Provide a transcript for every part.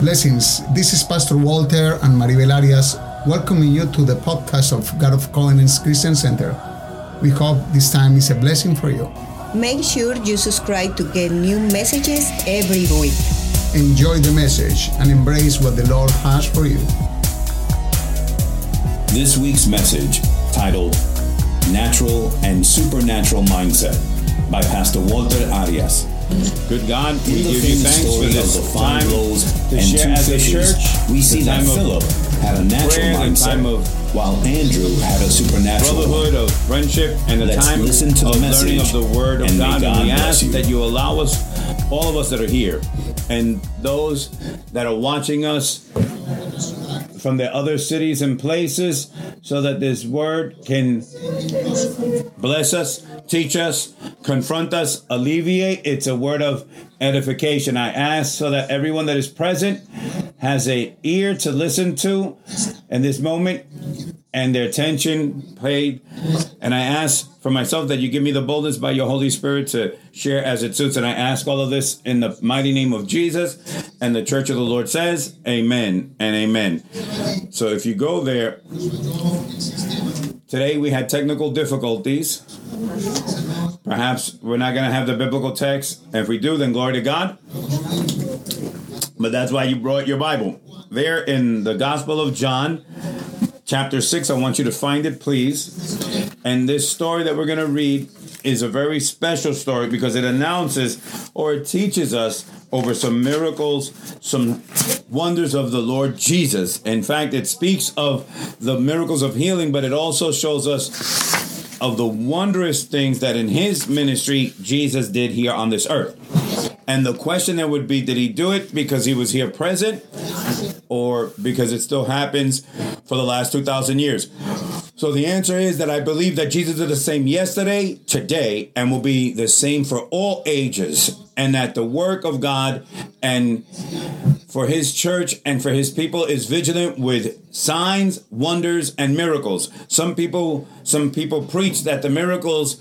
Blessings. This is Pastor Walter and Maribel Arias welcoming you to the podcast of God of Covenants Christian Center. We hope this time is a blessing for you. Make sure you subscribe to get new messages every week. Enjoy the message and embrace what the Lord has for you. This week's message, titled Natural and Supernatural Mindset, by Pastor Walter Arias. Good God, we give you thanks for this time to and share as a church. we see that Philip had a natural the mindset, time of while Andrew had a supernatural one. brotherhood, of friendship, and the Let's time listen to the of message, learning of the Word of and God. God and we ask you. that you allow us, all of us that are here, and those that are watching us from the other cities and places, so that this Word can bless us, teach us, confront us, alleviate. It's a word of edification. I ask so that everyone that is present has a ear to listen to in this moment and their attention paid. And I ask for myself that you give me the boldness by your Holy Spirit to share as it suits. And I ask all of this in the mighty name of Jesus. And the church of the Lord says, Amen and Amen. So if you go there, today we had technical difficulties. Perhaps we're not going to have the biblical text. If we do, then glory to God. But that's why you brought your Bible. There in the Gospel of John, chapter 6, I want you to find it, please. And this story that we're going to read is a very special story because it announces or it teaches us over some miracles, some wonders of the Lord Jesus. In fact, it speaks of the miracles of healing, but it also shows us of the wondrous things that in his ministry Jesus did here on this earth. And the question there would be did he do it because he was here present or because it still happens for the last 2,000 years? So the answer is that I believe that Jesus is the same yesterday, today, and will be the same for all ages. And that the work of God and for his church and for his people is vigilant with signs, wonders, and miracles. Some people, some people preach that the miracles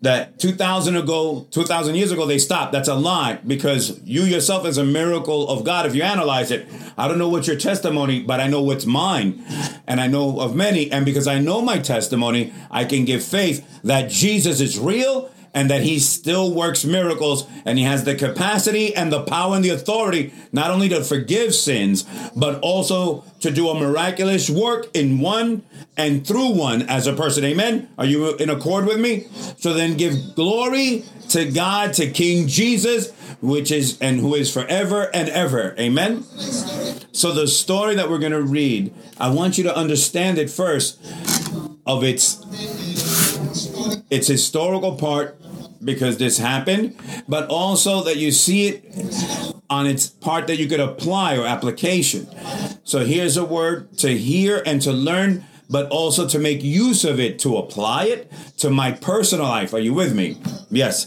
that 2000 ago, 2000 years ago, they stopped. That's a lie because you yourself is a miracle of God. If you analyze it, I don't know what's your testimony, but I know what's mine and I know of many. And because I know my testimony, I can give faith that Jesus is real and that he still works miracles and he has the capacity and the power and the authority not only to forgive sins but also to do a miraculous work in one and through one as a person. Amen? Are you in accord with me? So then give glory to God to King Jesus which is and who is forever and ever. Amen? So the story that we're going to read I want you to understand it first of its its historical part because this happened, but also that you see it on its part that you could apply or application. So here's a word to hear and to learn, but also to make use of it, to apply it to my personal life. Are you with me? Yes.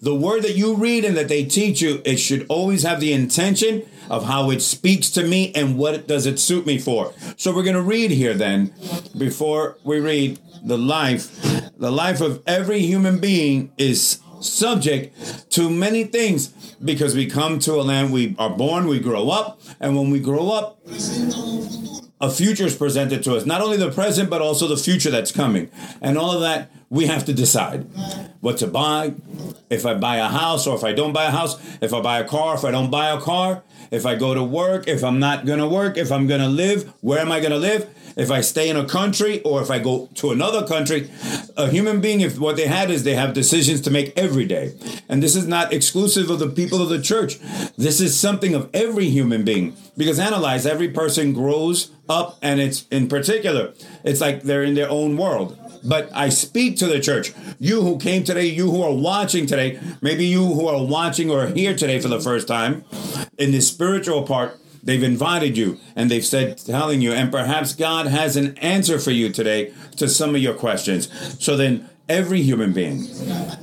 The word that you read and that they teach you, it should always have the intention of how it speaks to me and what does it suit me for. So we're going to read here then, before we read the life, the life of every human being is subject to many things because we come to a land, we are born, we grow up, and when we grow up, a future is presented to us. Not only the present, but also the future that's coming. And all of that, we have to decide what to buy, if I buy a house or if I don't buy a house, if I buy a car, if I don't buy a car, if I go to work, if I'm not to work, if I'm to live, where am I to live? If I stay in a country or if I go to another country, a human being, if what they had is they have decisions to make every day. And this is not exclusive of the people of the church. This is something of every human being. Because analyze, every person grows up and it's in particular, it's like they're in their own world. But I speak to the church. You who came today, you who are watching today, maybe you who are watching or here today for the first time, in the spiritual part, they've invited you and they've said, telling you, and perhaps God has an answer for you today to some of your questions. So then, every human being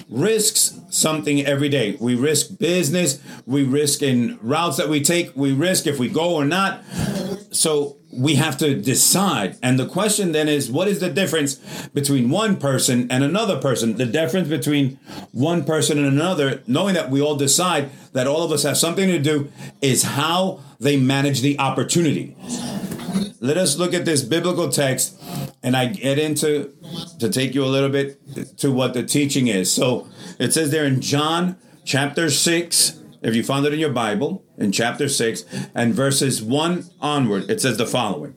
risks something every day. We risk business, we risk in routes that we take, we risk if we go or not. So we have to decide. And the question then is what is the difference between one person and another person? The difference between one person and another, knowing that we all decide that all of us have something to do, is how they manage the opportunity. Let us look at this biblical text and I get into to take you a little bit to what the teaching is. So it says there in John chapter 6 if you found it in your Bible, in chapter 6 and verses 1 onward, it says the following.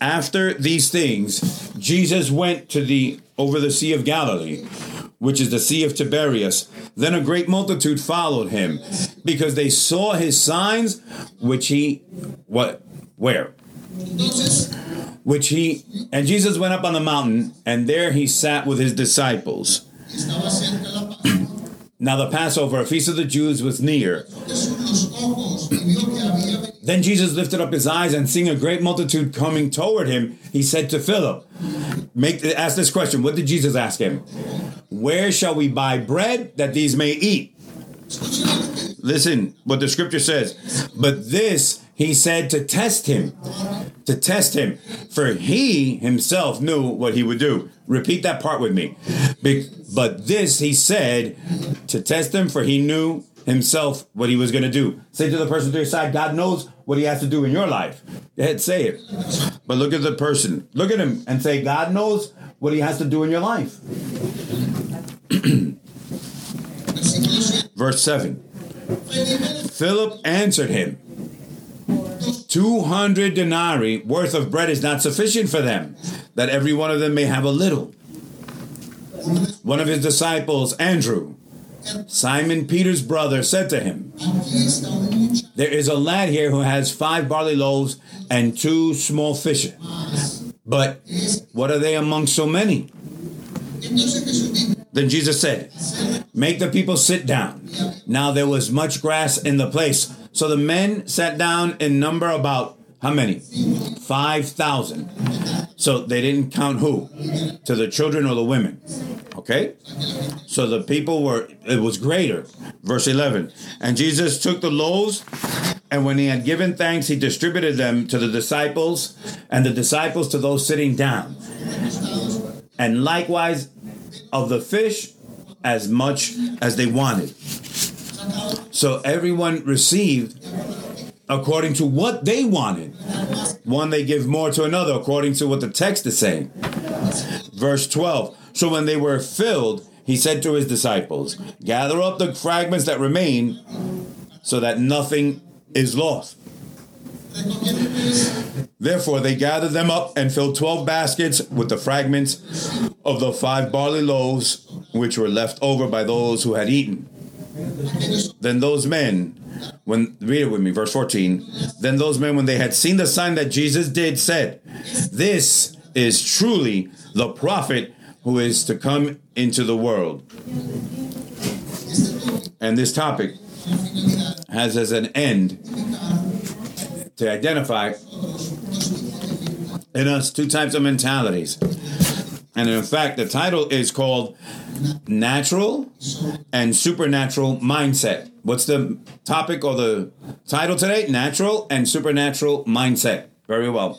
After these things, Jesus went to the over the Sea of Galilee, which is the Sea of Tiberias. Then a great multitude followed him, because they saw his signs, which he what where? Which he and Jesus went up on the mountain, and there he sat with his disciples. Now the Passover, a feast of the Jews, was near. Then Jesus lifted up his eyes and seeing a great multitude coming toward him, he said to Philip, Make ask this question. What did Jesus ask him? Where shall we buy bread that these may eat? Listen what the scripture says. But this he said to test him, to test him, for he himself knew what he would do. Repeat that part with me. But this he said to test him, for he knew himself what he was going to do. Say to the person to your side, God knows what he has to do in your life. Ahead, say it. But look at the person. Look at him and say, God knows what he has to do in your life. Verse 7. Philip answered him, 200 denarii worth of bread is not sufficient for them, that every one of them may have a little. One of his disciples, Andrew, Simon Peter's brother, said to him, There is a lad here who has five barley loaves and two small fishes. But what are they among so many? Then Jesus said, Make the people sit down. Now there was much grass in the place. So the men sat down in number about how many? 5,000. So they didn't count who? To the children or the women. Okay? So the people were, it was greater. Verse 11. And Jesus took the loaves, and when he had given thanks, he distributed them to the disciples, and the disciples to those sitting down. And likewise of the fish, as much as they wanted. So everyone received according to what they wanted. One they give more to another according to what the text is saying. Verse 12. So when they were filled, he said to his disciples, Gather up the fragments that remain so that nothing is lost. Therefore, they gathered them up and filled twelve baskets with the fragments of the five barley loaves which were left over by those who had eaten. Then those men, when read it with me, verse 14. Then those men, when they had seen the sign that Jesus did, said, This is truly the prophet who is to come into the world. And this topic has as an end to identify in us two types of mentalities. And in fact, the title is called Natural and Supernatural Mindset. What's the topic or the title today? Natural and Supernatural Mindset. Very well.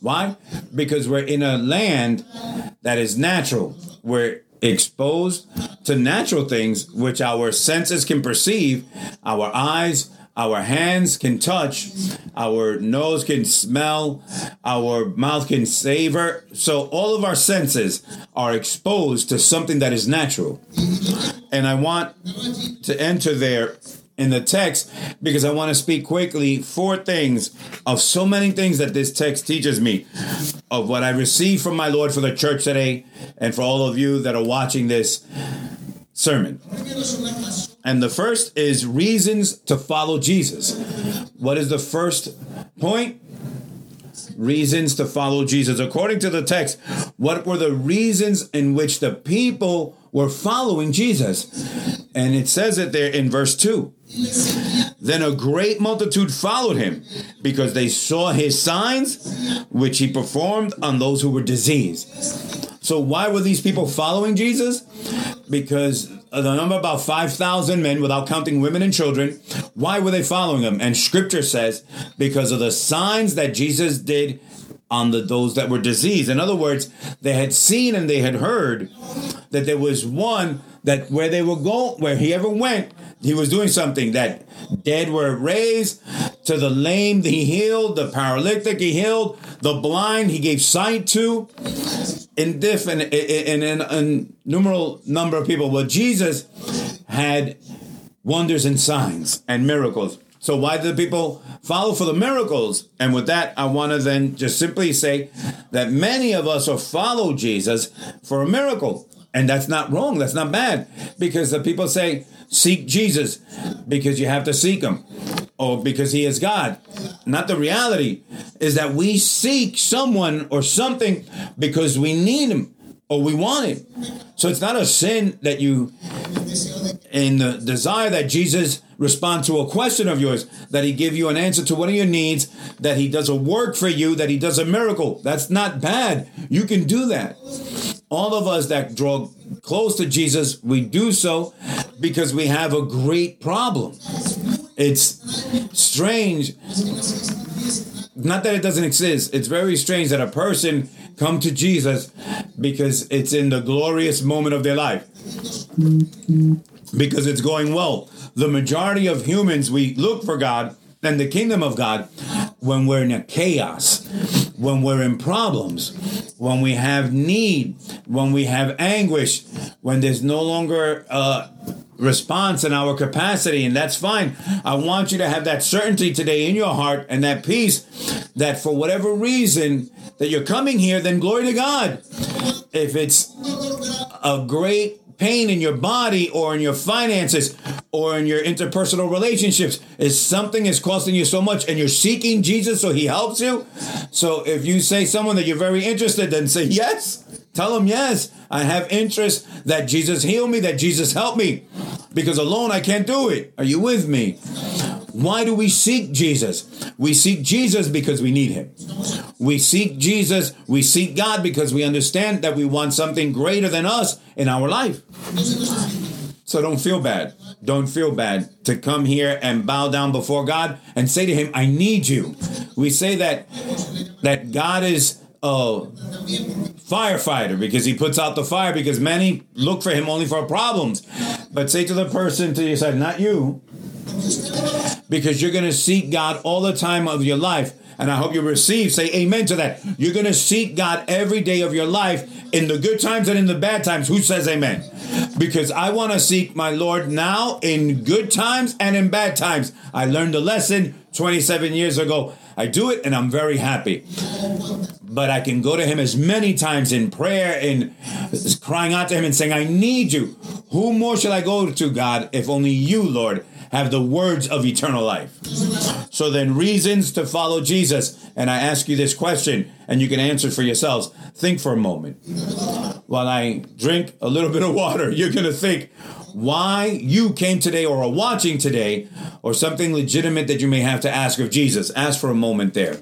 Why? Because we're in a land that is natural. We're exposed to natural things which our senses can perceive, our eyes, our hands can touch, our nose can smell, our mouth can savor. So all of our senses are exposed to something that is natural. And I want to enter there in the text because I want to speak quickly four things of so many things that this text teaches me of what I received from my Lord for the church today and for all of you that are watching this sermon. And the first is reasons to follow Jesus. What is the first point? Reasons to follow Jesus. According to the text, what were the reasons in which the people were following Jesus. And it says it there in verse 2. Then a great multitude followed him because they saw his signs, which he performed on those who were diseased. So, why were these people following Jesus? Because Uh, the number about 5,000 men, without counting women and children, why were they following him? And scripture says, because of the signs that Jesus did on the those that were diseased. In other words, they had seen and they had heard that there was one that where they were going, where he ever went, he was doing something that dead were raised, to the lame he healed, the paralytic he healed, the blind he gave sight to, in different in an innumerable number of people. Well, Jesus had wonders and signs and miracles. So why did the people follow for the miracles? And with that, I want to then just simply say that many of us will follow Jesus for a miracle. And that's not wrong. That's not bad. Because the people say, seek Jesus because you have to seek him or because he is God. Not the reality is that we seek someone or something because we need him or we want him. So it's not a sin that you in the desire that Jesus respond to a question of yours, that he give you an answer to one of your needs, that he does a work for you, that he does a miracle. That's not bad. You can do that. All of us that draw close to Jesus, we do so because we have a great problem. It's strange. Not that it doesn't exist. It's very strange that a person come to Jesus because it's in the glorious moment of their life. Because it's going well. The majority of humans, we look for God and the kingdom of God when we're in a chaos, when we're in problems, when we have need, when we have anguish, when there's no longer uh, response in our capacity, and that's fine. I want you to have that certainty today in your heart and that peace that for whatever reason that you're coming here, then glory to God. If it's a great pain in your body or in your finances or in your interpersonal relationships is something is costing you so much and you're seeking Jesus so he helps you. So if you say someone that you're very interested, then say yes. Tell them yes. I have interest that Jesus heal me, that Jesus help me. Because alone I can't do it. Are you with me? Why do we seek Jesus? We seek Jesus because we need him. We seek Jesus, we seek God because we understand that we want something greater than us in our life. So don't feel bad. Don't feel bad to come here and bow down before God and say to him, I need you. We say that that God is a firefighter because he puts out the fire because many look for him only for problems. But say to the person to your side, not you, because you're going to seek God all the time of your life. And I hope you receive, say amen to that. You're going to seek God every day of your life in the good times and in the bad times. Who says amen? Because I want to seek my Lord now in good times and in bad times. I learned a lesson 27 years ago. I do it and I'm very happy. But I can go to him as many times in prayer and crying out to him and saying, I need you. Who more shall I go to, God, if only you, Lord, have the words of eternal life? So then, reasons to follow Jesus. And I ask you this question, and you can answer for yourselves. Think for a moment. While I drink a little bit of water, you're going to think, why you came today or are watching today or something legitimate that you may have to ask of Jesus. Ask for a moment there.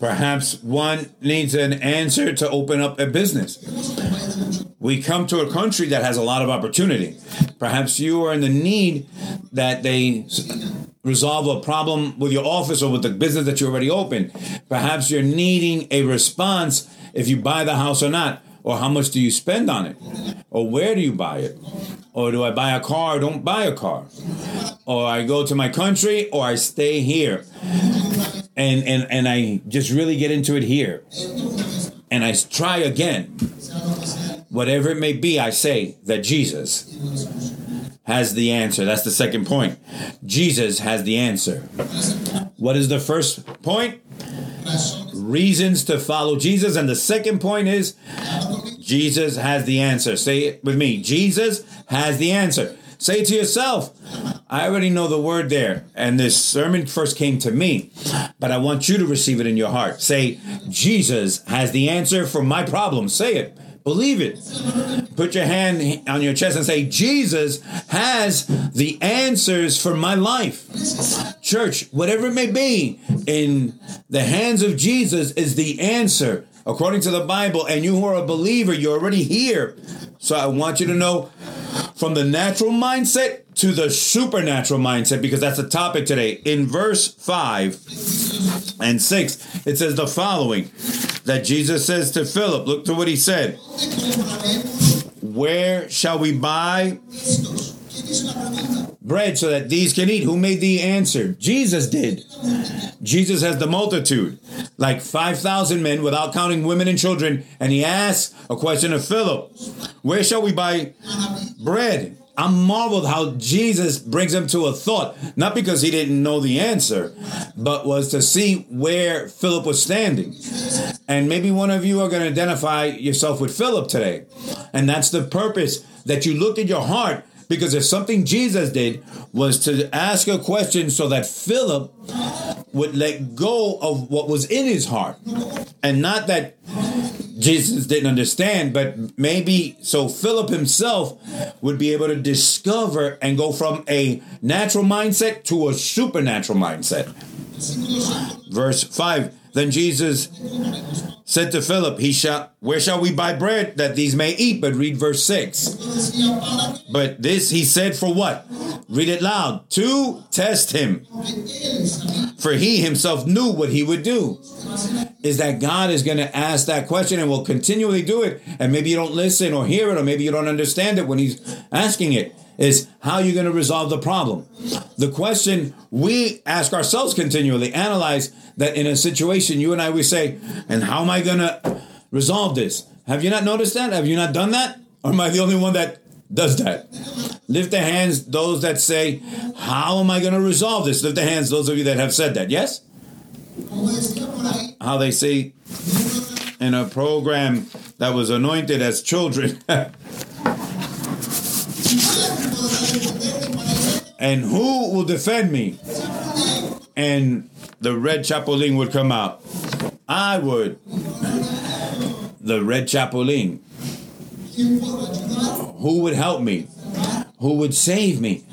Perhaps one needs an answer to open up a business. We come to a country that has a lot of opportunity. Perhaps you are in the need that they resolve a problem with your office or with the business that you already opened. Perhaps you're needing a response if you buy the house or not, or how much do you spend on it, or where do you buy it, or do I buy a car or don't buy a car, or I go to my country or I stay here and and and I just really get into it here, and I try again. Whatever it may be, I say that Jesus has the answer. That's the second point. Jesus has the answer. What is the first point? Reasons to follow Jesus, and the second point is Jesus has the answer. Say it with me. Jesus has the answer. Say to yourself, I already know the word there, and this sermon first came to me, but I want you to receive it in your heart. Say, Jesus has the answer for my problem. Say it. Believe it. Put your hand on your chest and say, Jesus has the answers for my life. Church, whatever it may be, in the hands of Jesus is the answer according to the Bible. And you who are a believer, you're already here. So I want you to know from the natural mindset to the supernatural mindset because that's the topic today. In verse 5 and 6, it says the following that Jesus says to Philip, look to what he said. Where shall we buy bread so that these can eat? Who made the answer? Jesus did. Jesus has the multitude, like 5,000 men without counting women and children. And he asks a question of Philip Where shall we buy bread? I'm marveled how Jesus brings him to a thought, not because he didn't know the answer, but was to see where Philip was standing. And maybe one of you are going to identify yourself with Philip today. And that's the purpose that you look at your heart because if something Jesus did was to ask a question so that Philip would let go of what was in his heart and not that Jesus didn't understand, but maybe so Philip himself would be able to discover and go from a natural mindset to a supernatural mindset. Verse 5 Then Jesus said to Philip, He shall where shall we buy bread that these may eat? But read verse 6. But this he said for what? Read it loud. To test him. For he himself knew what he would do. Is that God is going to ask that question and will continually do it. And maybe you don't listen or hear it, or maybe you don't understand it when he's asking it is how are you going to resolve the problem? The question we ask ourselves continually, analyze that in a situation, you and I, we say, and how am I going to resolve this? Have you not noticed that? Have you not done that? Or am I the only one that does that? Lift the hands, those that say, how am I going to resolve this? Lift the hands, those of you that have said that. Yes? How they say in a program that was anointed as children. and who will defend me? And the red chapulín would come out. I would. The red chapulín. Who would help me? Who would save me?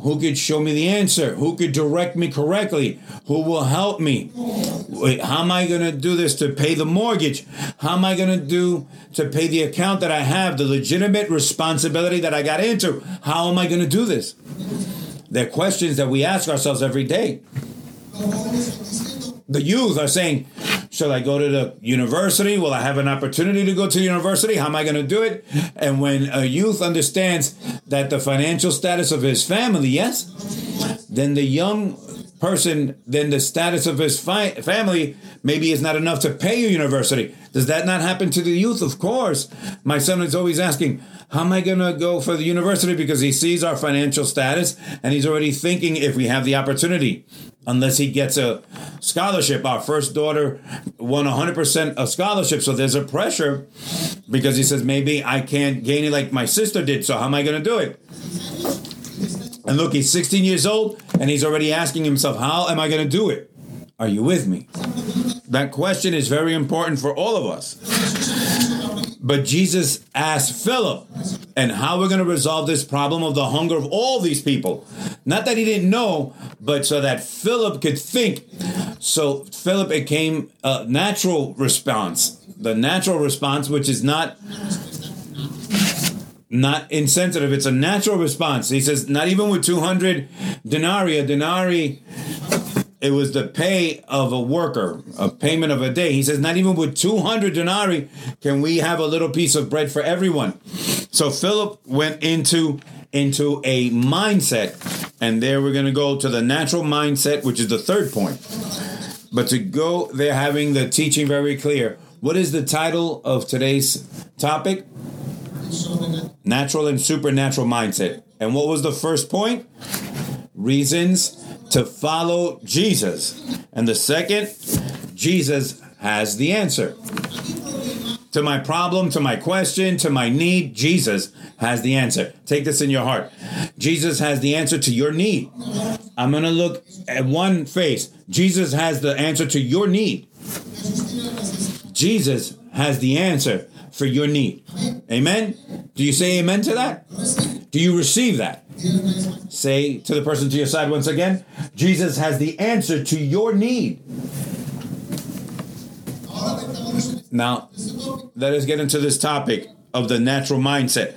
Who could show me the answer? Who could direct me correctly? Who will help me? How am I going to do this to pay the mortgage? How am I going to do to pay the account that I have, the legitimate responsibility that I got into? How am I going to do this? They're questions that we ask ourselves every day. The youth are saying, Shall I go to the university? Will I have an opportunity to go to the university? How am I going to do it? And when a youth understands that the financial status of his family, yes, then the young person, then the status of his fi- family maybe is not enough to pay a university. Does that not happen to the youth? Of course. My son is always asking, how am I going to go for the university? Because he sees our financial status and he's already thinking if we have the opportunity, unless he gets a scholarship. Our first daughter won 100% a scholarship. So there's a pressure because he says, maybe I can't gain it like my sister did. So how am I going to do it? And look, he's 16 years old and he's already asking himself, how am I going to do it? Are you with me? That question is very important for all of us. But Jesus asked Philip, and how are we're going to resolve this problem of the hunger of all these people. Not that he didn't know, but so that Philip could think. So Philip became a uh, natural response. The natural response, which is not not insensitive. It's a natural response. He says, not even with 200 denarii, a denarii, it was the pay of a worker, a payment of a day. He says, not even with 200 denarii can we have a little piece of bread for everyone. So Philip went into, into a mindset, and there we're going to go to the natural mindset, which is the third point. But to go there having the teaching very clear. What is the title of today's topic? Natural and supernatural mindset. And what was the first point? Reasons to follow Jesus. And the second, Jesus has the answer. To my problem, to my question, to my need, Jesus has the answer. Take this in your heart. Jesus has the answer to your need. I'm going to look at one face. Jesus has the answer to your need. Jesus has the answer for your need. Amen? Do you say amen to that? Do you receive that? Say to the person to your side once again Jesus has the answer to your need. Now, let us get into this topic of the natural mindset.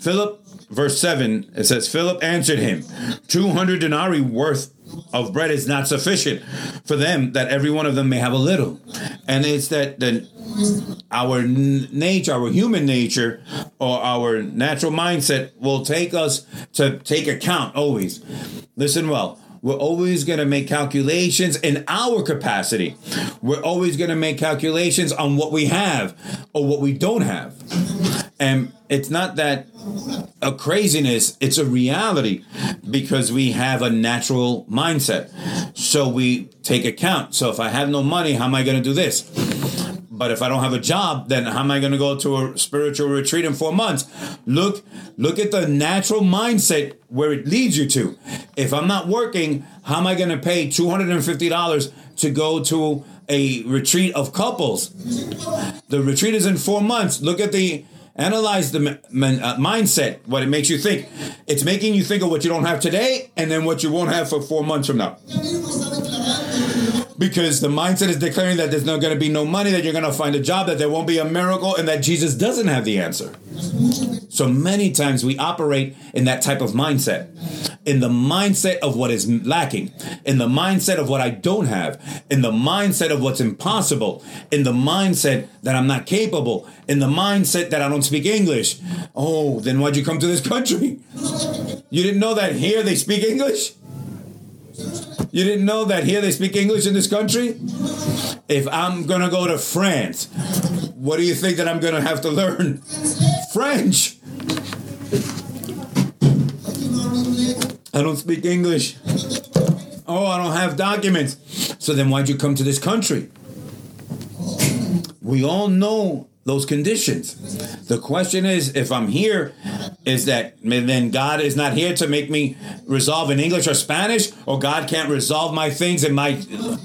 Philip, verse 7, it says, Philip answered him, 200 denarii worth of bread is not sufficient for them that every one of them may have a little. And it's that the our nature, our human nature, or our natural mindset will take us to take account always. Listen well. We're always going to make calculations in our capacity. We're always going to make calculations on what we have or what we don't have. And it's not that a craziness, it's a reality because we have a natural mindset. So we take account. So if I have no money, how am I going to do this? But if I don't have a job, then how am I going to go to a spiritual retreat in four months? Look, look at the natural mindset where it leads you to. If I'm not working, how am I going to pay $250 to go to a retreat of couples? The retreat is in four months. Look at the analyze the uh, mindset, what it makes you think. It's making you think of what you don't have today and then what you won't have for four months from now because the mindset is declaring that there's not going to be no money, that you're going to find a job, that there won't be a miracle, and that Jesus doesn't have the answer. So many times we operate in that type of mindset, in the mindset of what is lacking, in the mindset of what I don't have, in the mindset of what's impossible, in the mindset that I'm not capable, in the mindset that I don't speak English. Oh, then why'd you come to this country? You didn't know that here they speak English? You didn't know that here they speak English in this country? If I'm gonna go to France, what do you think that I'm gonna have to learn? French. I don't speak English. Oh, I don't have documents. So then why'd you come to this country? We all know those conditions. The question is, if I'm here, is that then God is not here to make me resolve in English or Spanish, or God can't resolve my things in my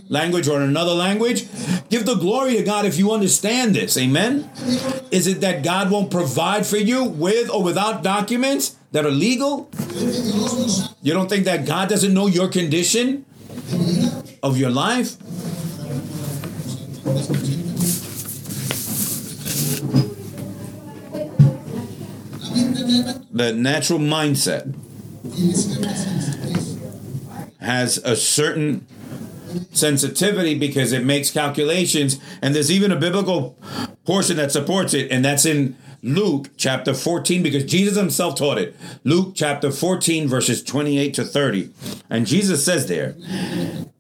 language or in another language? Give the glory to God if you understand this. Amen. Is it that God won't provide for you with or without documents that are legal? You don't think that God doesn't know your condition of your life? The natural mindset has a certain sensitivity because it makes calculations and there's even a biblical portion that supports it and that's in Luke chapter 14 because Jesus himself taught it. Luke chapter 14 verses 28 to 30. And Jesus says there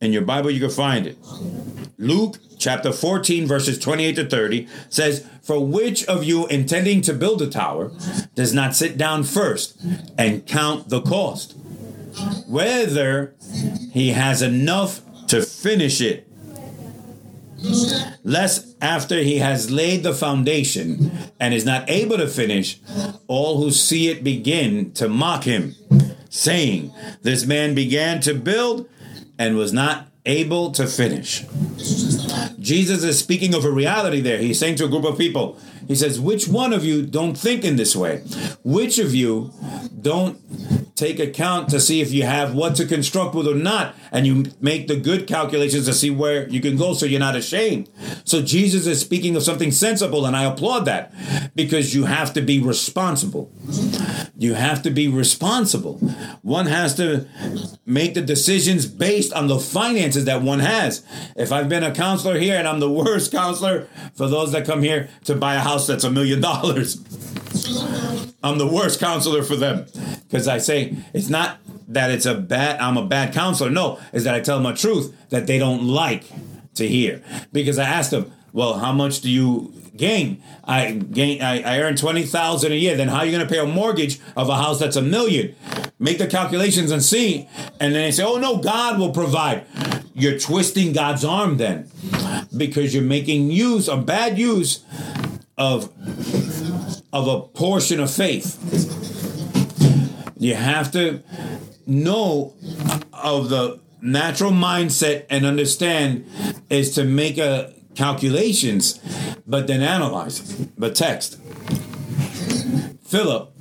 in your Bible you can find it. Luke chapter 14 verses 28 to 30 says for which of you intending to build a tower does not sit down first and count the cost whether he has enough to finish it lest after he has laid the foundation and is not able to finish, all who see it begin to mock him, saying, This man began to build and was not able to finish. Jesus is speaking of a reality there. He's saying to a group of people, He says, Which one of you don't think in this way? Which of you don't take account to see if you have what to construct with or not, and you make the good calculations to see where you can go so you're not ashamed. So Jesus is speaking of something sensible, and I applaud that because you have to be responsible. You have to be responsible. One has to make the decisions based on the finances that one has. If I've been a counselor here and I'm the worst counselor for those that come here to buy a house that's a million dollars. I'm the worst counselor for them because I say it's not that it's a bad I'm a bad counselor. No, is that I tell them a truth that they don't like to hear. Because I asked them, well, how much do you gain? I gain I, I earn twenty thousand a year. Then how are you gonna pay a mortgage of a house that's a million? Make the calculations and see. And then they say, Oh no, God will provide. You're twisting God's arm then. Because you're making use, a bad use of of a portion of faith. You have to know of the natural mindset and understand is to make a calculations, but then analyze the text. Philip,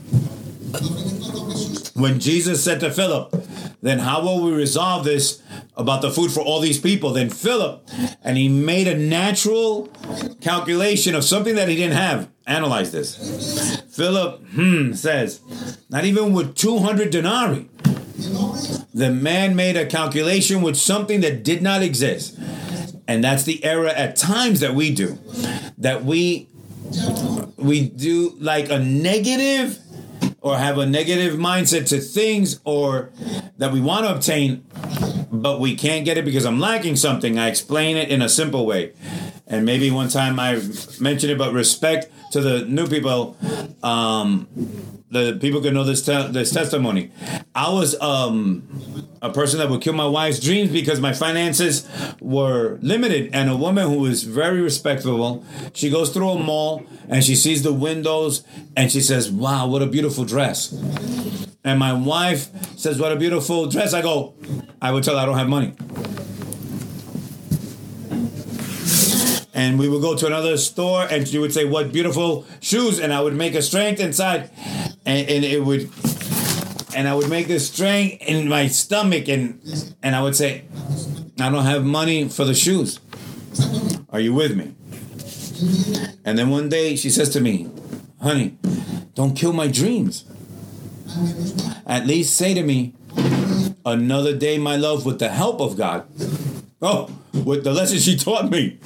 when Jesus said to Philip, then how will we resolve this about the food for all these people? Then Philip, and he made a natural calculation of something that he didn't have. Analyze this. Philip, hmm, says, not even with 200 denarii. The man made a calculation with something that did not exist. And that's the error at times that we do. That we we do like a negative or have a negative mindset to things or that we want to obtain but we can't get it because I'm lacking something. I explain it in a simple way. And maybe one time I mentioned it, but respect to the new people, um, the people can know this te- this testimony. I was um, a person that would kill my wife's dreams because my finances were limited, and a woman who is very respectable. She goes through a mall and she sees the windows and she says, "Wow, what a beautiful dress." And my wife says, "What a beautiful dress." I go, I would tell I don't have money. And we would go to another store and she would say what beautiful shoes? And i would make a strength inside and, and it would and i would make this strength in my stomach and and i would say i don't have money for the shoes. Are you with me? And then one day she says to me honey don't kill my dreams. At least say to me another day my love with the help of god oh with the lesson she taught me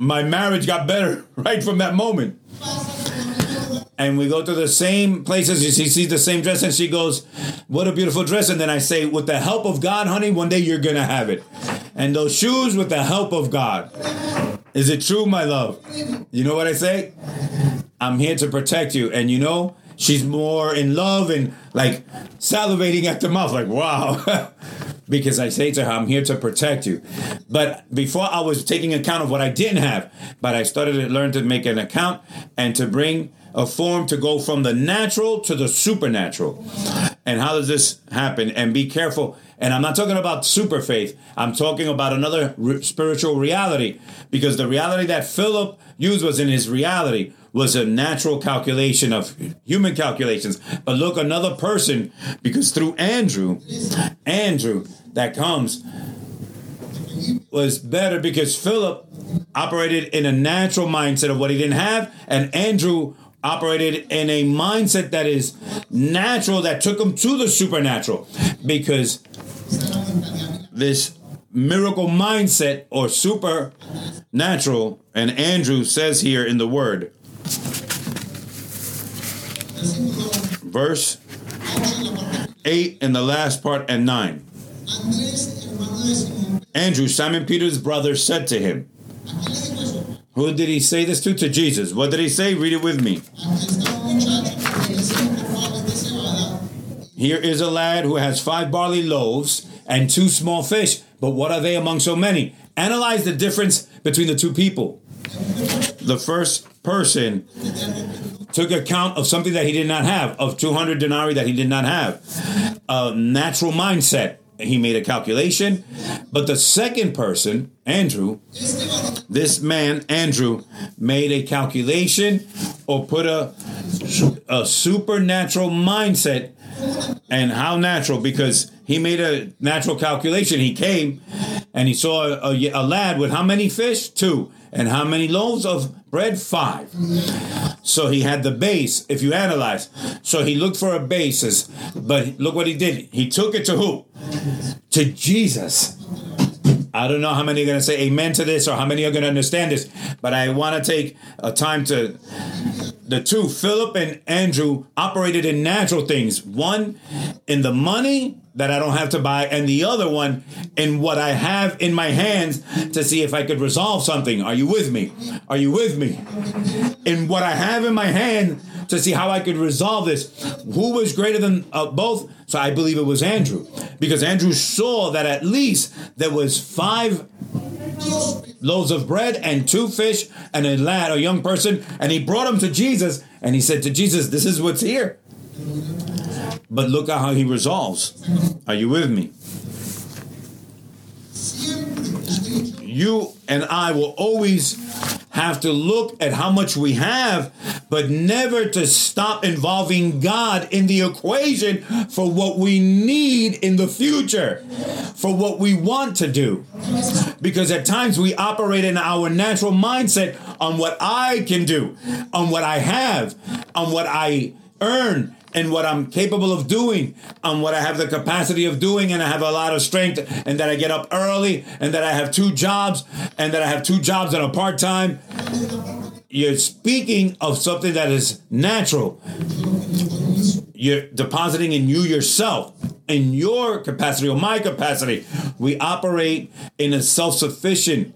my marriage got better right from that moment. And we go to the same places. She sees the same dress and she goes, What a beautiful dress. And then I say, With the help of God, honey, one day you're going to have it. And those shoes with the help of God. Is it true, my love? You know what I say? I'm here to protect you. And you know, she's more in love and like salivating at the mouth, like, wow. because I say to her, I'm here to protect you. But before I was taking account of what I didn't have, but I started to learn to make an account and to bring a form to go from the natural to the supernatural. And how does this happen? And be careful. And I'm not talking about super faith. I'm talking about another re- spiritual reality because the reality that Philip used was in his reality was a natural calculation of human calculations. But look, another person, because through Andrew, Andrew that comes was better because Philip operated in a natural mindset of what he didn't have, and Andrew operated in a mindset that is natural that took him to the supernatural because this miracle mindset or supernatural and Andrew says here in the word verse 8 in the last part and 9 Andrew, Simon Peter's brother, said to him, Who did he say this to? To Jesus. What did he say? Read it with me. Here is a lad who has five barley loaves and two small fish, but what are they among so many? Analyze the difference between the two people. The first person took account of something that he did not have, of 200 denarii that he did not have, a natural mindset he made a calculation. But the second person, Andrew, this man, Andrew, made a calculation or put a, a supernatural mindset. And how natural? Because he made a natural calculation. He came and he saw a, a, a lad with how many fish? Two. And how many loaves of bread? Five. So he had the base, if you analyze. So he looked for a basis, but look what he did. He took it to who? To Jesus. I don't know how many are going to say amen to this or how many are going to understand this, but I want to take a time to. The two, Philip and Andrew, operated in natural things. One in the money that I don't have to buy, and the other one in what I have in my hands to see if I could resolve something. Are you with me? Are you with me? In what I have in my hand to see how I could resolve this. Who was greater than uh, both? So I believe it was Andrew, because Andrew saw that at least there was five loaves of bread and two fish and a lad, a young person, and he brought him to Jesus and he said to Jesus, This is what's here. But look at how he resolves. Are you with me? You and I will always have to look at how much we have, but never to stop involving God in the equation for what we need in the future, for what we want to do. Because at times we operate in our natural mindset on what I can do, on what I have, on what I earn and what I'm capable of doing, and what I have the capacity of doing, and I have a lot of strength, and that I get up early, and that I have two jobs, and that I have two jobs that a part time. You're speaking of something that is natural. You're depositing in you yourself, in your capacity or my capacity. We operate in a self sufficient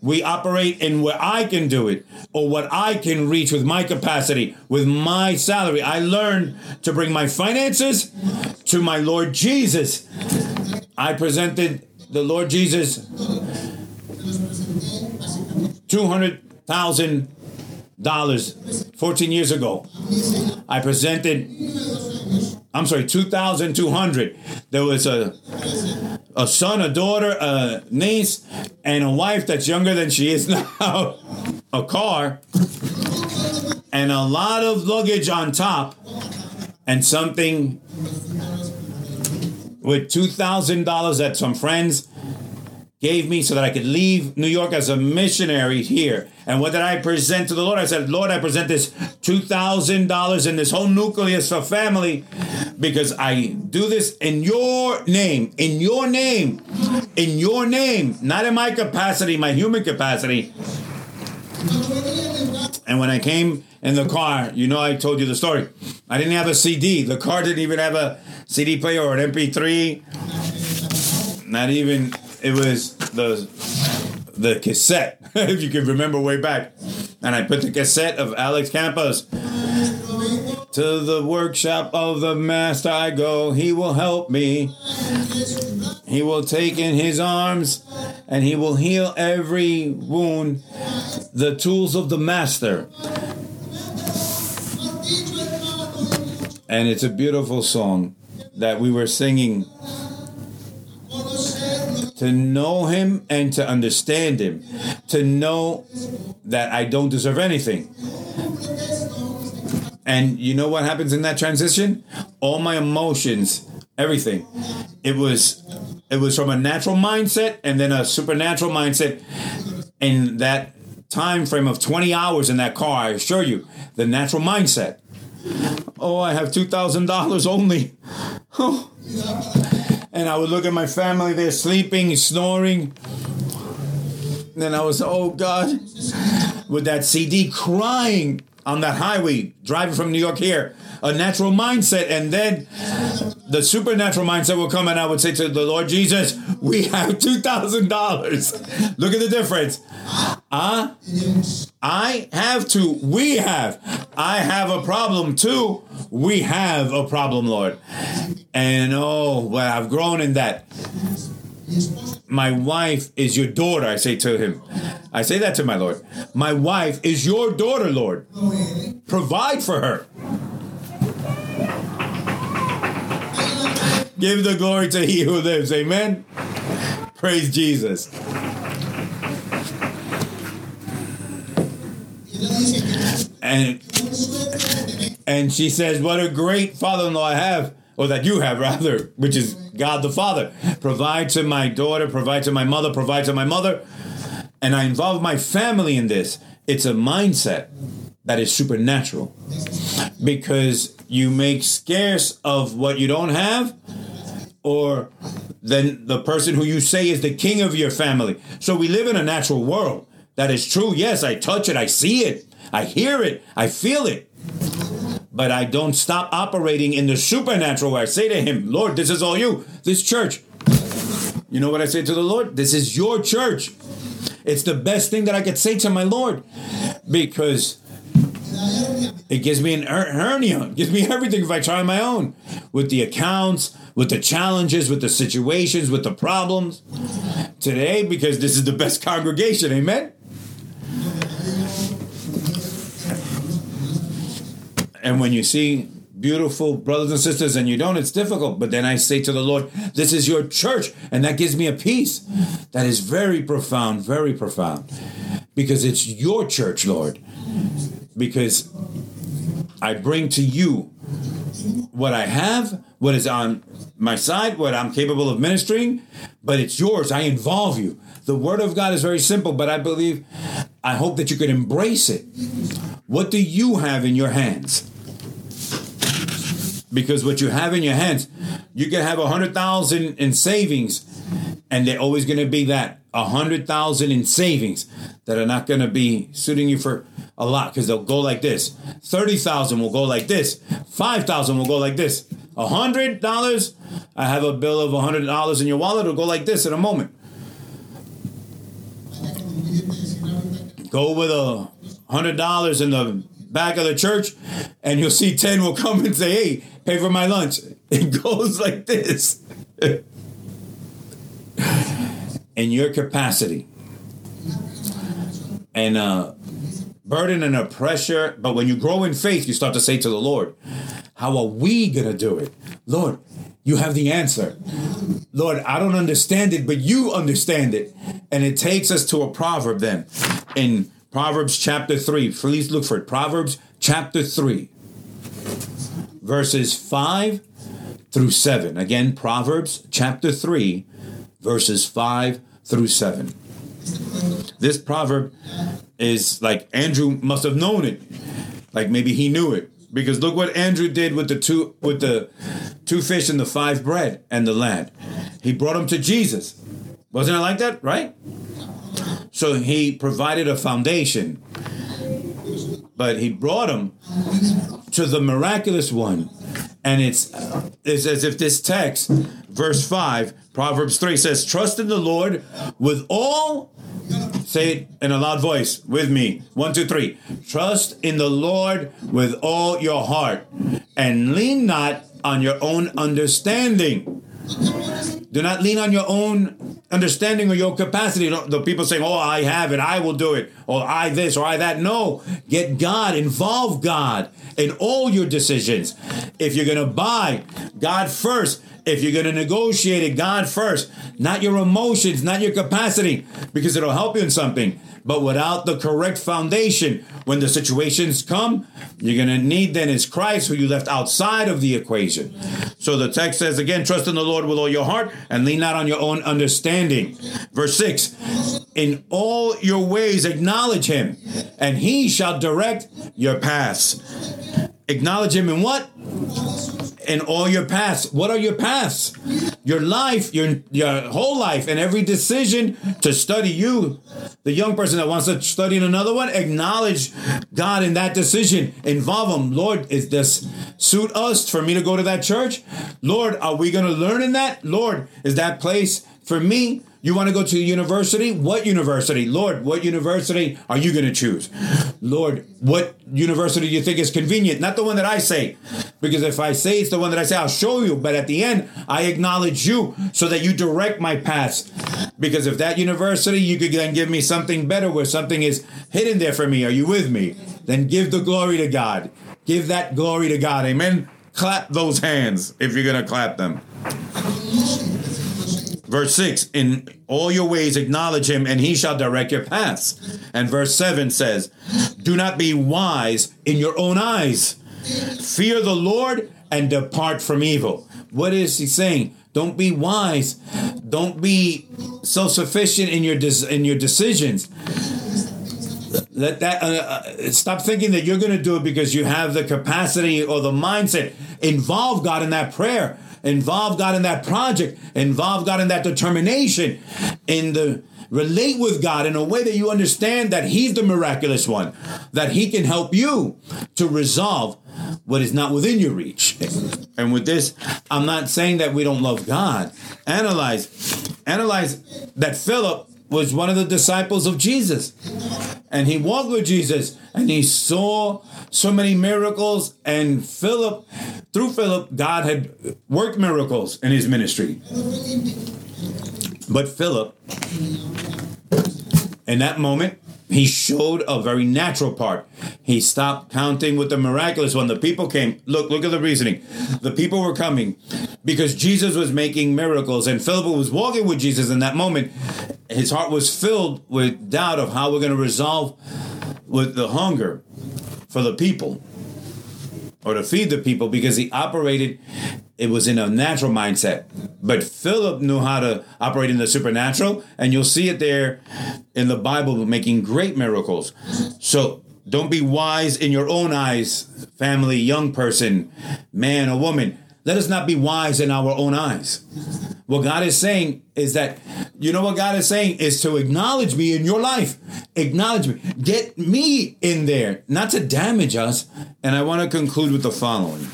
we operate in where I can do it or what I can reach with my capacity, with my salary. I learned to bring my finances to my Lord Jesus. I presented the Lord Jesus $200,000 14 years ago. I presented I'm sorry, 2,200. There was a a son, a daughter, a niece, and a wife that's younger than she is now. a car, and a lot of luggage on top, and something with two thousand dollars at some friends gave me so that I could leave New York as a missionary here. And what did I present to the Lord? I said, Lord, I present this $2,000 in this whole nucleus for family because I do this in your name, in your name, in your name, not in my capacity, my human capacity. And when I came in the car, you know, I told you the story. I didn't have a CD. The car didn't even have a CD player or an MP3. Not even it was the the cassette, if you can remember way back. And I put the cassette of Alex Campos. To the workshop of the master I go, he will help me. He will take in his arms and he will heal every wound. The tools of the master. And it's a beautiful song that we were singing to know him and to understand him, to know that I don't deserve anything. And you know what happens in that transition? All my emotions, everything. It was it was from a natural mindset and then a supernatural mindset in that time frame of 20 hours in that car, I assure you, the natural mindset. Oh, I have $2,000 only. Oh and I would look at my family, they're sleeping, snoring. Then I was, oh God, with that CD crying on that highway, driving from New York here, a natural mindset. And then the supernatural mindset will come and I would say to the Lord Jesus, we have $2,000. Look at the difference. Uh, I have to, we have. I have a problem too. We have a problem, Lord. And oh, well, I've grown in that. My wife is your daughter, I say to him. I say that to my Lord. My wife is your daughter, Lord. Provide for her. Give the glory to he who lives. Amen. Praise Jesus. And and she says, What a great father in law I have, or that you have rather, which is God the Father. Provide to my daughter, provide to my mother, provide to my mother. And I involve my family in this. It's a mindset that is supernatural because you make scarce of what you don't have or then the person who you say is the king of your family. So we live in a natural world. That is true. Yes, I touch it, I see it, I hear it, I feel it. But I don't stop operating in the supernatural I say to him, Lord, this is all you, this church. You know what I say to the Lord? This is your church. It's the best thing that I could say to my Lord because it gives me an hernia. It gives me everything if I try on my own with the accounts, with the challenges, with the situations, with the problems. Today, because this is the best congregation, amen? And when you see beautiful brothers and sisters and you don't, it's difficult. But then I say to the Lord, This is your church. And that gives me a peace that is very profound, very profound. Because it's your church, Lord. Because I bring to you what I have, what is on my side, what I'm capable of ministering, but it's yours. I involve you. The word of God is very simple, but I believe, I hope that you could embrace it. What do you have in your hands? Because what you have in your hands, you can have a hundred thousand in savings, and they're always going to be that a hundred thousand in savings that are not going to be suiting you for a lot because they'll go like this. Thirty thousand will go like this. Five thousand will go like this. A hundred dollars, I have a bill of a hundred dollars in your wallet. It'll go like this in a moment. Go with a hundred dollars in the back of the church, and you'll see ten will come and say, "Hey, pay for my lunch." It goes like this. in your capacity, and uh, burden and a pressure. But when you grow in faith, you start to say to the Lord, How are we to do it? Lord, you have the answer. Lord, I don't understand it, but you understand it. And it takes us to a proverb then in Proverbs chapter 3. Please look for it. Proverbs chapter 3, verses 5 through 7. Again, Proverbs chapter 3, verses 5 through 7. This proverb is like Andrew must have known it. Like maybe he knew it. Because look what Andrew did with the two with the two fish and the five bread and the lad. He brought them to Jesus. Wasn't it like that, right? So he provided a foundation. But he brought him to the miraculous one. And it's, it's as if this text, verse 5, Proverbs 3 says, Trust in the Lord with all Say it in a loud voice with me. One, two, three. Trust in the Lord with all your heart and lean not on your own understanding. Do not lean on your own understanding or your capacity. The people saying, Oh, I have it, I will do it, or I this, or I that. No, get God, involve God in all your decisions. If you're going to buy, God first. If you're going to negotiate it, God first, not your emotions, not your capacity, because it'll help you in something. But without the correct foundation, when the situations come, you're going to need then is Christ, who you left outside of the equation. So the text says again, trust in the Lord with all your heart and lean not on your own understanding. Verse 6 In all your ways acknowledge him, and he shall direct your paths. Acknowledge him in what? In all your paths. What are your paths? Your life, your your whole life, and every decision to study you. The young person that wants to study in another one, acknowledge God in that decision. Involve Him. Lord, is this suit us for me to go to that church? Lord, are we going to learn in that? Lord, is that place for me? You want to go to university? What university? Lord, what university are you going to choose? Lord, what university do you think is convenient? Not the one that I say. Because if I say it's the one that I say, I'll show you. But at the end, I acknowledge you so that you direct my paths. Because if that university, you could then give me something better where something is hidden there for me. Are you with me? Then give the glory to God. Give that glory to God. Amen. Clap those hands if you're going to clap them. Verse 6 In all your ways acknowledge him, and he shall direct your paths. And verse 7 says, Do not be wise in your own eyes. Fear the Lord and depart from evil. What is he saying? Don't be wise. Don't be self sufficient in your des- in your decisions. Let that uh, uh, stop thinking that you're going to do it because you have the capacity or the mindset. Involve God in that prayer. Involve God in that project. Involve God in that determination. In the relate with God in a way that you understand that He's the miraculous one, that He can help you to resolve what is not within your reach. And with this, I'm not saying that we don't love God. Analyze, analyze that Philip was one of the disciples of Jesus. And he walked with Jesus and he saw so many miracles. And Philip, through Philip, God had worked miracles in his ministry. But Philip, in that moment, he showed a very natural part. He stopped counting with the miraculous one. The people came. Look, look at the reasoning. The people were coming because Jesus was making miracles, and Philip was walking with Jesus in that moment. His heart was filled with doubt of how we're going to resolve with the hunger for the people or to feed the people because he operated it was in a natural mindset. But philip knew how to operate in the supernatural and you'll see it there in the bible making great miracles. So don't be wise in your own eyes family young person man or woman. Let us not be wise in our own eyes. What god is saying is that you know what god is saying? Is to acknowledge me in your life. Acknowledge me. Get me in there. Not to damage us. And i want to conclude with the following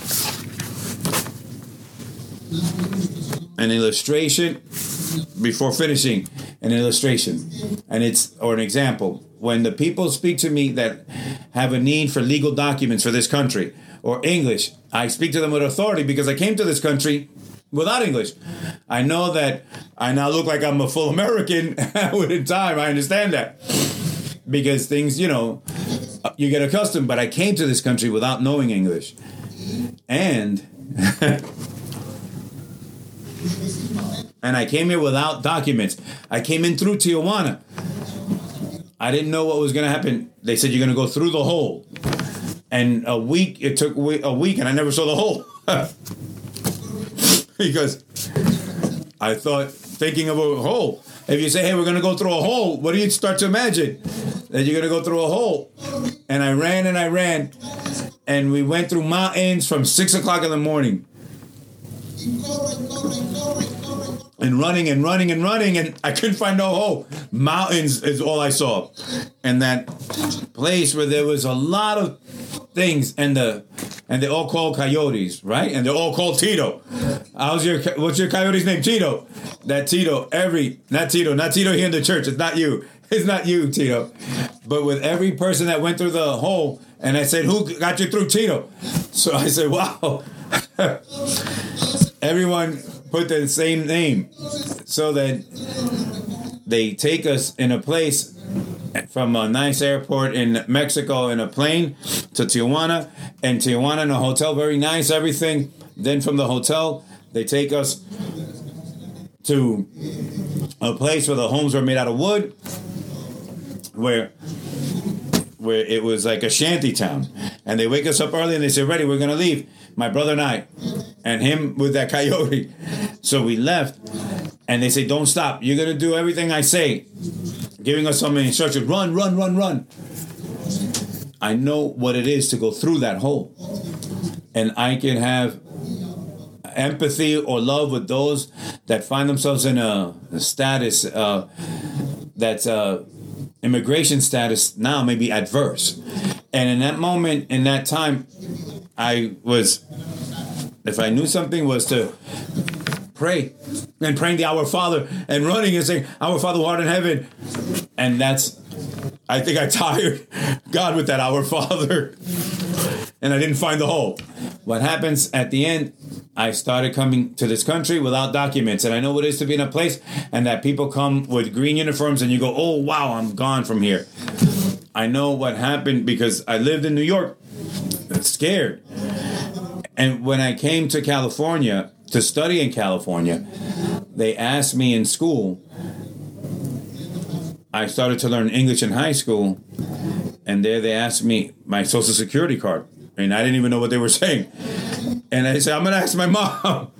an illustration before finishing. An illustration. And it's or an example. When the people speak to me that have a need for legal documents for this country or english i speak to them with authority because i came to this country without english. I know that i now look like i'm a full american within time. I understand that. Because things you know you get accustomed but i came to this country without knowing english. And and I came here without documents. I came in through Tijuana. I didn't know what was going to happen. They said you're going to go through the hole, and a week it took a week, and I never saw the hole because I thought thinking of a hole. If you say, "Hey, we're going to go through a hole," what do you start to imagine? That you're going to go through a hole. And I ran and I ran, and we went through mountains from six o'clock in the morning and running and running and running and I couldn't find no hole. Mountains is all I saw. And that place where there was a lot of things and the and they're all called coyotes, right? And they're all called Tito. How's your what's your coyote's name? Tito. That Tito, every not Tito, not Tito here in the church. It's not you. It's not you, Tito. But with every person that went through the hole, and I said, Who got you through Tito? So I said, Wow. Everyone put the same name so that they take us in a place from a nice airport in Mexico in a plane to Tijuana, and Tijuana in a hotel, very nice, everything. Then from the hotel, they take us to a place where the homes were made out of wood, where where it was like a shanty town. And they wake us up early and they say, Ready, we're gonna leave. My brother and I, and him with that coyote. So we left and they say, Don't stop. You're gonna do everything I say. Giving us some instructions. Run, run, run, run. I know what it is to go through that hole. And I can have empathy or love with those that find themselves in a, status uh, that's uh, immigration status now may be adverse. And in that moment, in that time, I was, if I knew something, was to pray and praying the Our Father and running and saying, Our Father who art in heaven. And that's, I think I tired God with that Our Father. And I didn't find the hole. What happens at the end, I started coming to this country without documents. And I know what it is to be in a place and that people come with green uniforms and you go, oh, wow, I'm gone from here. I know what happened because I lived in New York, scared. And when I came to California to study in California, they asked me in school. I started to learn English in high school, and there they asked me my social security card. And I didn't even know what they were saying. And I said, I'm going to ask my mom.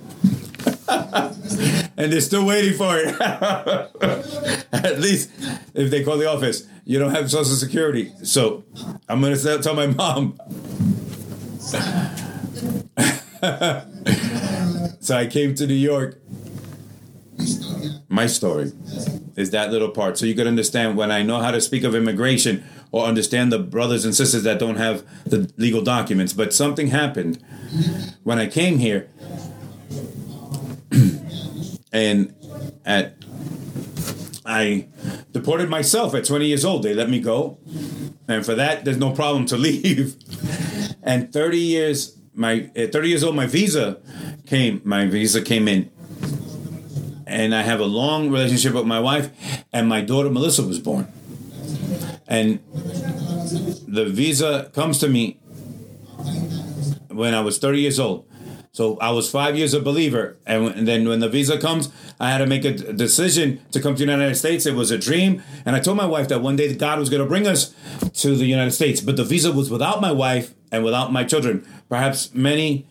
and they're still waiting for it. At least if they call the office, you don't have social security. So I'm going to tell my mom. So I came to New York. My story is that little part. So you could understand when I know how to speak of immigration or understand the brothers and sisters that don't have the legal documents. But something happened when I came here. and at I deported myself at 20 years old. They let me go. And for that, there's no problem to leave. and 30 years, my at 30 years old, my visa came. My visa came in. And I have a long relationship with my wife, and my daughter Melissa was born. And the visa comes to me when I was 30 years old. So I was five years a believer, and, and then when the visa comes, I had to make a decision to come to the United States. It was a dream, and I told my wife that one day God was going to bring us to the United States. But the visa was without my wife and without my children. Perhaps many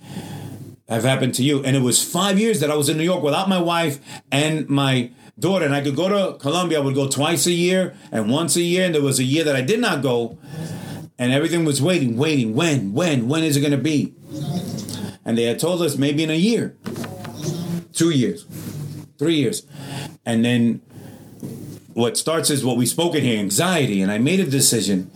have happened to you, and it was five years that I was in New York without my wife and my daughter. And I could go to Colombia. I would go twice a year and once a year, and there was a year that I did not go, and everything was waiting, waiting. When, when, when is it going to be? And they had told us maybe in a year, two years, three years. And then what starts is what we spoke in here anxiety. And I made a decision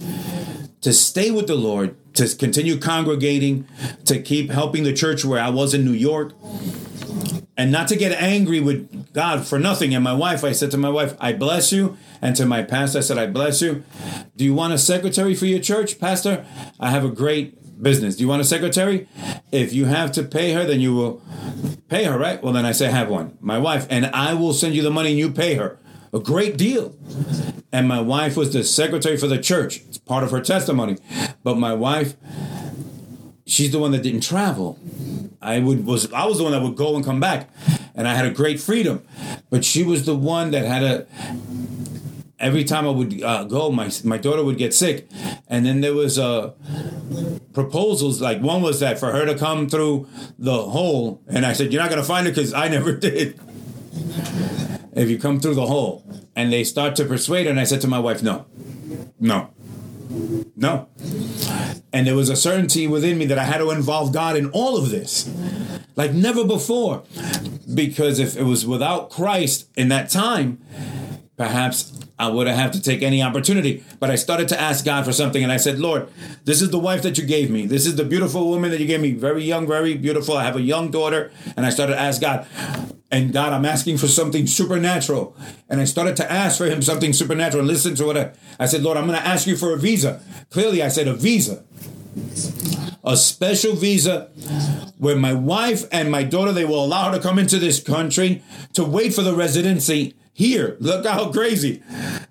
to stay with the Lord, to continue congregating, to keep helping the church where I was in New York, and not to get angry with God for nothing. And my wife, I said to my wife, I bless you. And to my pastor, I said, I bless you. Do you want a secretary for your church, Pastor? I have a great business. Do you want a secretary? If you have to pay her, then you will pay her, right? Well, then I say, have one. My wife, and I will send you the money and you pay her. A great deal. And my wife was the secretary for the church. It's part of her testimony. But my wife, she's the one that didn't travel. I would was I was the one that would go and come back, and I had a great freedom. But she was the one that had a every time I would uh, go, my my daughter would get sick, and then there was uh, proposals. Like one was that for her to come through the hole, and I said, "You're not gonna find her because I never did." If you come through the hole, and they start to persuade her, and I said to my wife, "No, no, no." And there was a certainty within me that I had to involve God in all of this, like never before, because if it was without Christ in that time, perhaps I would have to take any opportunity. But I started to ask God for something, and I said, Lord, this is the wife that you gave me. This is the beautiful woman that you gave me. Very young, very beautiful. I have a young daughter. And I started to ask God, and God, I'm asking for something supernatural. And I started to ask for him something supernatural. Listen to what I, I said, Lord, I'm going to ask you for a visa. Clearly, I said a visa. A special visa where my wife and my daughter, they will allow her to come into this country to wait for the residency here. Look how crazy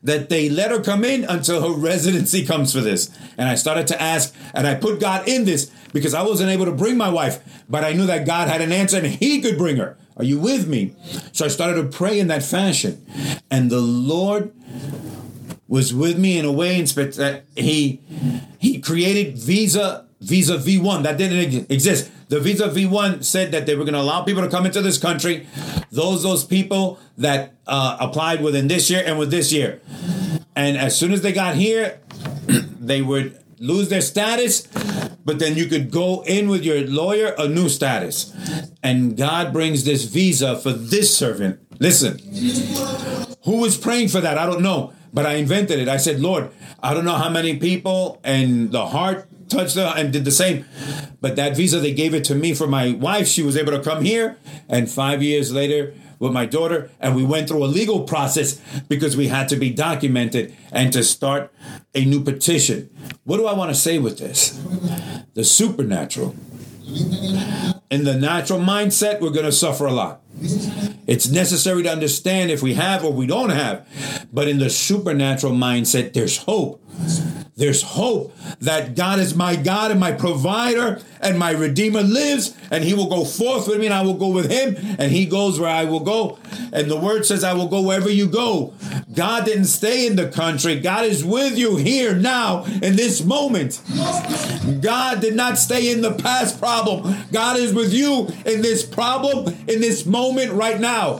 that they let her come in until her residency comes for this. And I started to ask, and I put God in this because I wasn't able to bring my wife, but I knew that God had an answer and He could bring her. Are you with me? So I started to pray in that fashion. And the Lord was with me in a way that he he created visa visa v1 that didn't exist. The visa v1 said that they were going to allow people to come into this country. Those those people that uh, applied within this year and with this year. And as soon as they got here they would lose their status but then you could go in with your lawyer a new status. And god brings this visa for this servant. Listen who was praying for that? I don't know but I invented it. I said, Lord, I don't know how many people and the heart touched her and did the same. But that visa, they gave it to me for my wife. She was able to come here. And five years later, with my daughter, and we went through a legal process because we had to be documented and to start a new petition. What do I want to say with this? The supernatural. In the natural mindset, we're going to suffer a lot. It's necessary to understand if we have or we don't have. But in the supernatural mindset, there's hope. There's hope that God is my God and my provider and my Redeemer lives and he will go forth with me and I will go with him and he goes where I will go. And the word says, I will go wherever you go. God didn't stay in the country. God is with you here now in this moment. God did not stay in the past problem. God is with you in this problem, in this moment right now.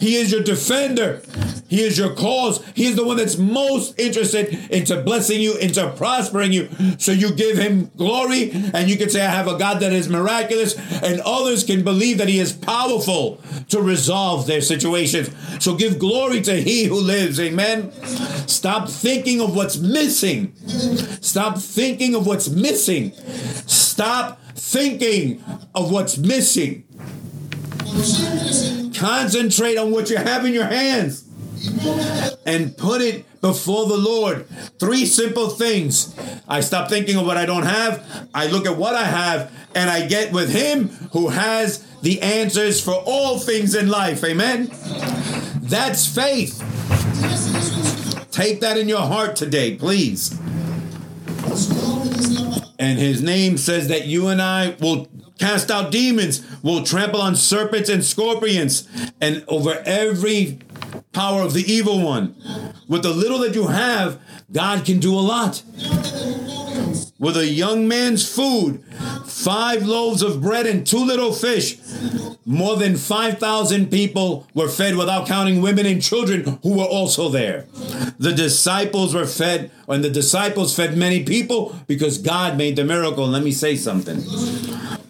He is your defender. He is your cause. He is the one that's most interested into blessing you, into prospering you. So you give him glory and you can say, I have a God that is miraculous, and others can believe that he is powerful to resolve their situations. So give glory to he who lives. Amen. Stop thinking of what's missing. Stop thinking of what's missing. Stop thinking of what's missing. Concentrate on what you have in your hands. And put it before the Lord. Three simple things. I stop thinking of what I don't have. I look at what I have and I get with Him who has the answers for all things in life. Amen. That's faith. Take that in your heart today, please. And his name says that you and I will cast out demons, will trample on serpents and scorpions, and over every power of the evil one. With the little that you have, God can do a lot. With a young man's food, five loaves of bread and two little fish, more than 5,000 people were fed without counting women and children who were also there. The disciples were fed, and the disciples fed many people because God made the miracle. Let me say something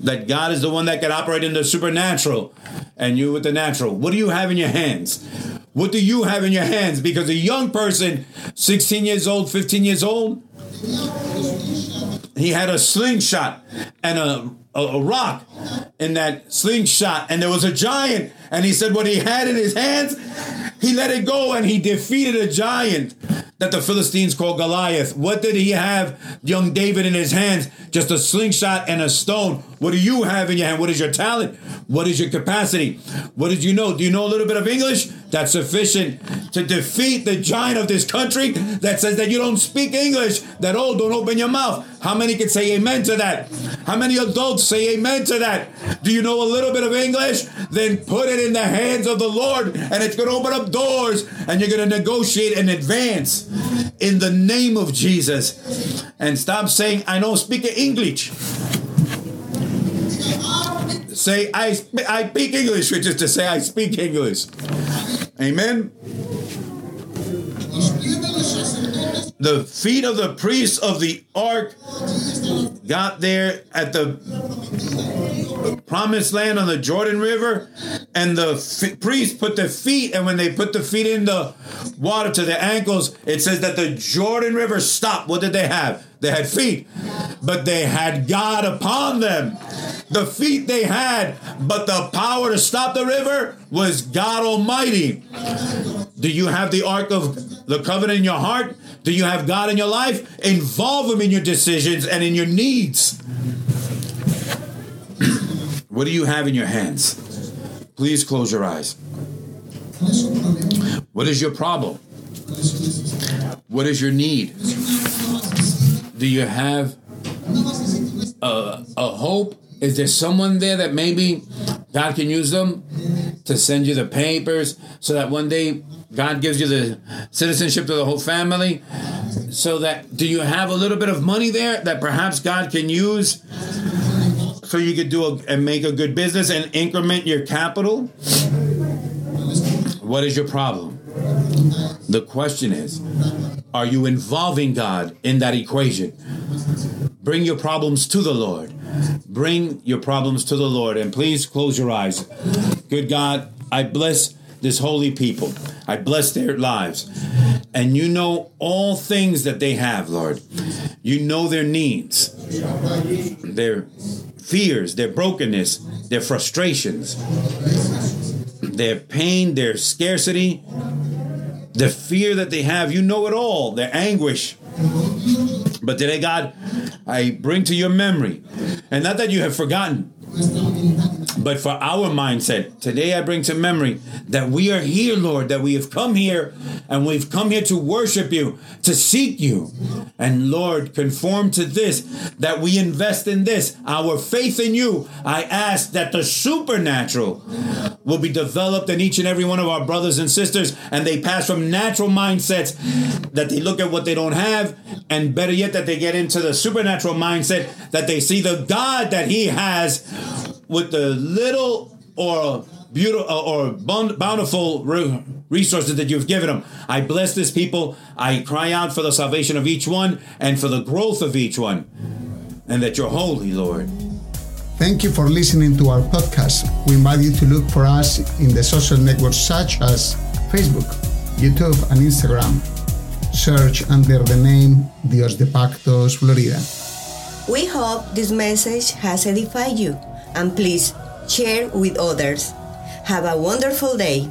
that God is the one that can operate in the supernatural and you with the natural. What do you have in your hands? What do you have in your hands? Because a young person, 16 years old, 15 years old, he had a slingshot and a, a, a, rock in that slingshot, and there was a giant. And he said, What he had in his hands, he let it go and he defeated a giant that the Philistines called Goliath. What did he have, young David, in his hands? Just a slingshot and a stone. What do you have in your hand? What is your talent? What is your capacity? What did you know? Do you know a little bit of English? That's sufficient to defeat the giant of this country that says that you don't speak English, that, oh, don't open your mouth. How many can say amen to that? How many adults say amen to that? Do you know a little bit of English? Then put it in the hands of the Lord and it's going to open up doors and you're going to negotiate and advance in the name of Jesus. And stop saying, I don't speak English. Say, I, I speak English, which is to say, I speak English. Amen. The feet of the priests of the ark got there at the promised land on the Jordan River, and the f- priests put their feet, and when they put the feet in the water to their ankles, it says that the Jordan River stopped. What did they have? They had feet, but they had God upon them. The feet they had, but the power to stop the river was God Almighty. Do you have the Ark of the Covenant in your heart? Do you have God in your life? Involve Him in your decisions and in your needs. What do you have in your hands? Please close your eyes. What is your problem? What is your need? Do you have a, a hope? Is there someone there that maybe God can use them to send you the papers so that one day God gives you the citizenship to the whole family? So that do you have a little bit of money there that perhaps God can use so you could do a, and make a good business and increment your capital? What is your problem? The question is, are you involving God in that equation? Bring your problems to the Lord. Bring your problems to the Lord. And please close your eyes. Good God, I bless this holy people. I bless their lives. And you know all things that they have, Lord. You know their needs, their fears, their brokenness, their frustrations, their pain, their scarcity, the fear that they have. You know it all, their anguish. But today, God, I bring to your memory, and not that you have forgotten, but for our mindset, today I bring to memory that we are here, Lord, that we have come here and we've come here to worship you, to seek you. And Lord, conform to this, that we invest in this, our faith in you. I ask that the supernatural will be developed in each and every one of our brothers and sisters, and they pass from natural mindsets that they look at what they don't have, and better yet, that they get into the supernatural mindset that they see the God that He has with the little or beautiful uh, or bountiful resources that you've given them. I bless this people. I cry out for the salvation of each one and for the growth of each one, and that you're holy, Lord. Thank you for listening to our podcast. We invite you to look for us in the social networks such as Facebook, YouTube, and Instagram. Search under the name Dios de Pactos Florida. We hope this message has edified you and please share with others. Have a wonderful day.